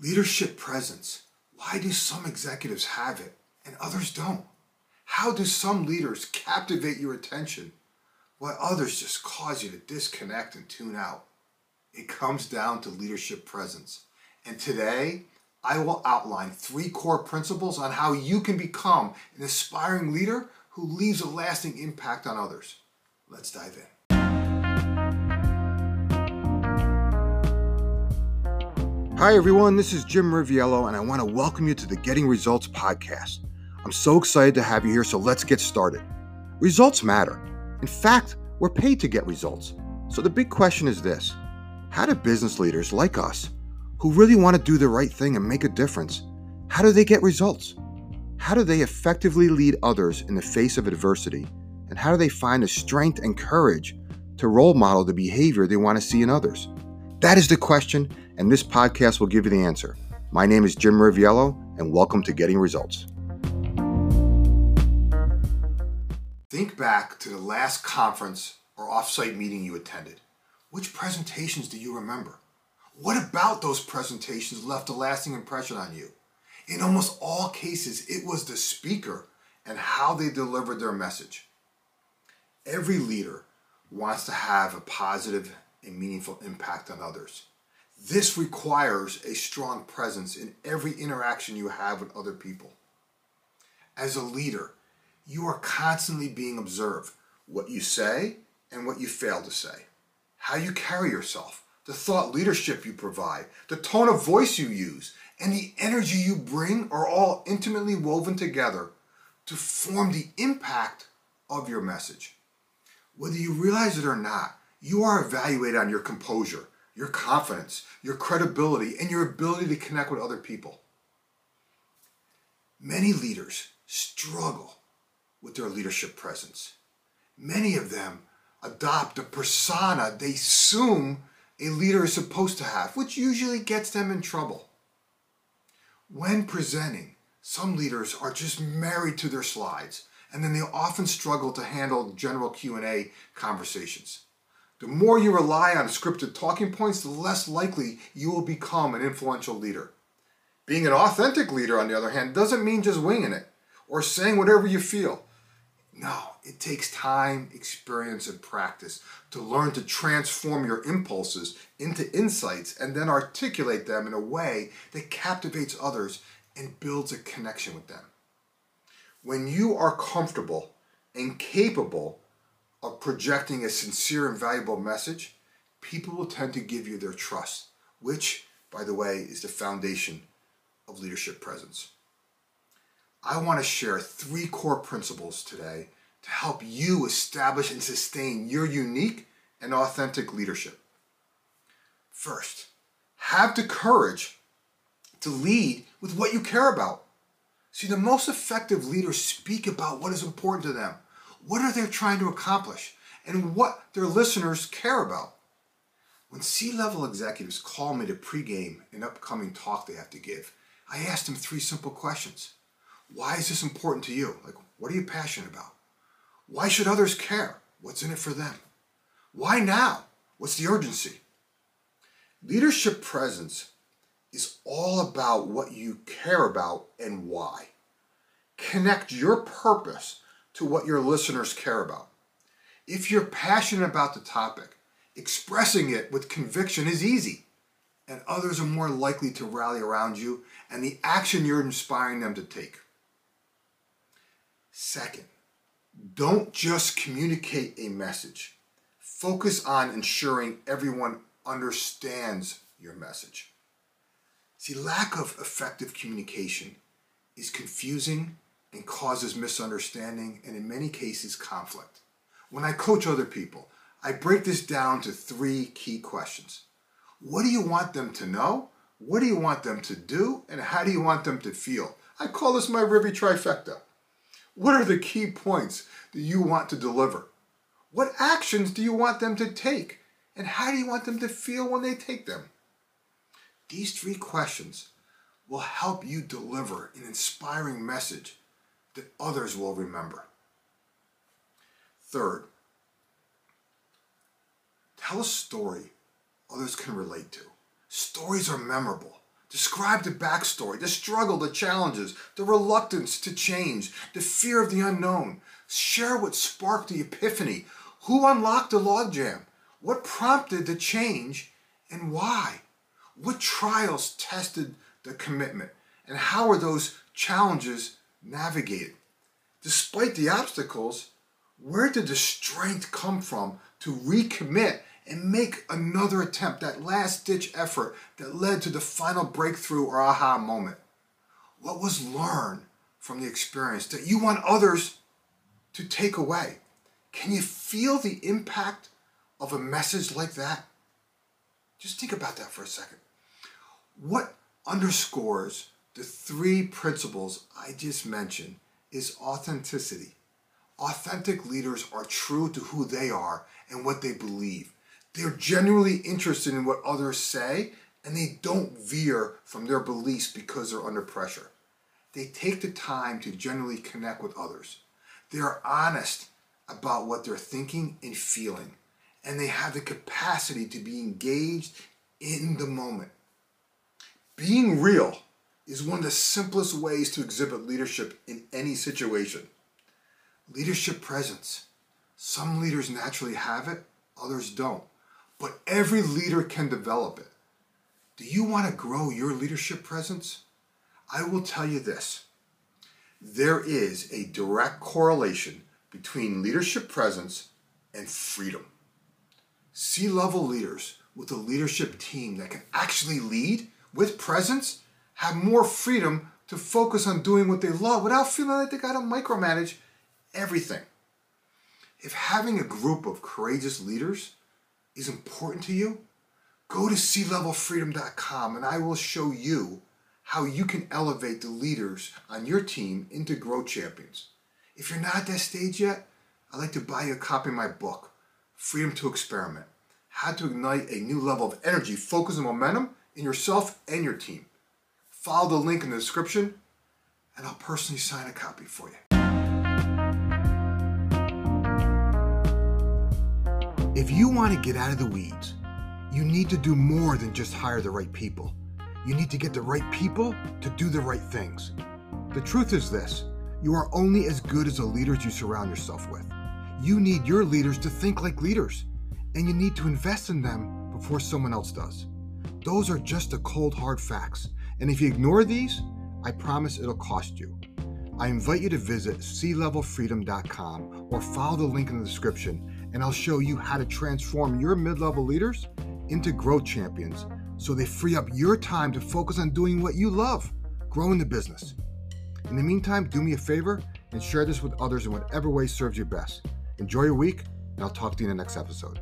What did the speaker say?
Leadership presence. Why do some executives have it and others don't? How do some leaders captivate your attention while others just cause you to disconnect and tune out? It comes down to leadership presence. And today, I will outline three core principles on how you can become an aspiring leader who leaves a lasting impact on others. Let's dive in. Hi, everyone. This is Jim Riviello, and I want to welcome you to the Getting Results podcast. I'm so excited to have you here, so let's get started. Results matter. In fact, we're paid to get results. So the big question is this How do business leaders like us, who really want to do the right thing and make a difference, how do they get results? How do they effectively lead others in the face of adversity? And how do they find the strength and courage to role model the behavior they want to see in others? That is the question, and this podcast will give you the answer. My name is Jim Riviello, and welcome to Getting Results. Think back to the last conference or offsite meeting you attended. Which presentations do you remember? What about those presentations left a lasting impression on you? In almost all cases, it was the speaker and how they delivered their message. Every leader wants to have a and meaningful impact on others. This requires a strong presence in every interaction you have with other people. As a leader, you are constantly being observed what you say and what you fail to say, how you carry yourself, the thought leadership you provide, the tone of voice you use, and the energy you bring are all intimately woven together to form the impact of your message. Whether you realize it or not, you are evaluated on your composure, your confidence, your credibility, and your ability to connect with other people. Many leaders struggle with their leadership presence. Many of them adopt a persona they assume a leader is supposed to have, which usually gets them in trouble. When presenting, some leaders are just married to their slides, and then they often struggle to handle general Q&A conversations. The more you rely on scripted talking points, the less likely you will become an influential leader. Being an authentic leader, on the other hand, doesn't mean just winging it or saying whatever you feel. No, it takes time, experience, and practice to learn to transform your impulses into insights and then articulate them in a way that captivates others and builds a connection with them. When you are comfortable and capable of projecting a sincere and valuable message, people will tend to give you their trust, which, by the way, is the foundation of leadership presence. I want to share three core principles today to help you establish and sustain your unique and authentic leadership. First, have the courage to lead with what you care about. See, the most effective leaders speak about what is important to them what are they trying to accomplish and what their listeners care about. When C level executives call me to pregame an upcoming talk they have to give, I ask them three simple questions. Why is this important to you? Like, what are you passionate about? Why should others care? What's in it for them? Why now? What's the urgency? Leadership presence is all about what you care about and why. Connect your purpose to what your listeners care about. If you're passionate about the topic, expressing it with conviction is easy, and others are more likely to rally around you and the action you're inspiring them to take. Second, don't just communicate a message. Focus on ensuring everyone understands your message. See, lack of effective communication is confusing and causes misunderstanding and, in many cases, conflict. When I coach other people, I break this down to three key questions What do you want them to know? What do you want them to do? And how do you want them to feel? I call this my Rivy trifecta. What are the key points that you want to deliver? What actions do you want them to take? And how do you want them to feel when they take them? These three questions will help you deliver an inspiring message that others will remember. Third, tell a story others can relate to. Stories are memorable. Describe the backstory, the struggle, the challenges, the reluctance to change, the fear of the unknown. Share what sparked the epiphany. Who unlocked the logjam? What prompted the change and why? What trials tested the commitment? And how are those challenges navigated? Despite the obstacles, where did the strength come from to recommit and make another attempt, that last ditch effort that led to the final breakthrough or aha moment? What was learned from the experience that you want others to take away? Can you feel the impact of a message like that? Just think about that for a second. What underscores the three principles I just mentioned is authenticity. Authentic leaders are true to who they are and what they believe. They're genuinely interested in what others say and they don't veer from their beliefs because they're under pressure. They take the time to genuinely connect with others. They are honest about what they're thinking and feeling, and they have the capacity to be engaged in the moment. Being real is one of the simplest ways to exhibit leadership in any situation. Leadership presence. Some leaders naturally have it, others don't. But every leader can develop it. Do you want to grow your leadership presence? I will tell you this there is a direct correlation between leadership presence and freedom. C level leaders with a leadership team that can actually lead with presence have more freedom to focus on doing what they love without feeling like they got to micromanage everything. If having a group of courageous leaders is important to you, go to clevelfreedom.com and I will show you how you can elevate the leaders on your team into growth champions. If you're not at that stage yet, I'd like to buy you a copy of my book, Freedom to Experiment How to Ignite a New Level of Energy, Focus, and Momentum in Yourself and Your Team. Follow the link in the description, and I'll personally sign a copy for you. If you want to get out of the weeds, you need to do more than just hire the right people. You need to get the right people to do the right things. The truth is this you are only as good as the leaders you surround yourself with. You need your leaders to think like leaders, and you need to invest in them before someone else does. Those are just the cold, hard facts. And if you ignore these, I promise it'll cost you. I invite you to visit clevelfreedom.com or follow the link in the description, and I'll show you how to transform your mid level leaders into growth champions so they free up your time to focus on doing what you love growing the business. In the meantime, do me a favor and share this with others in whatever way serves you best. Enjoy your week, and I'll talk to you in the next episode.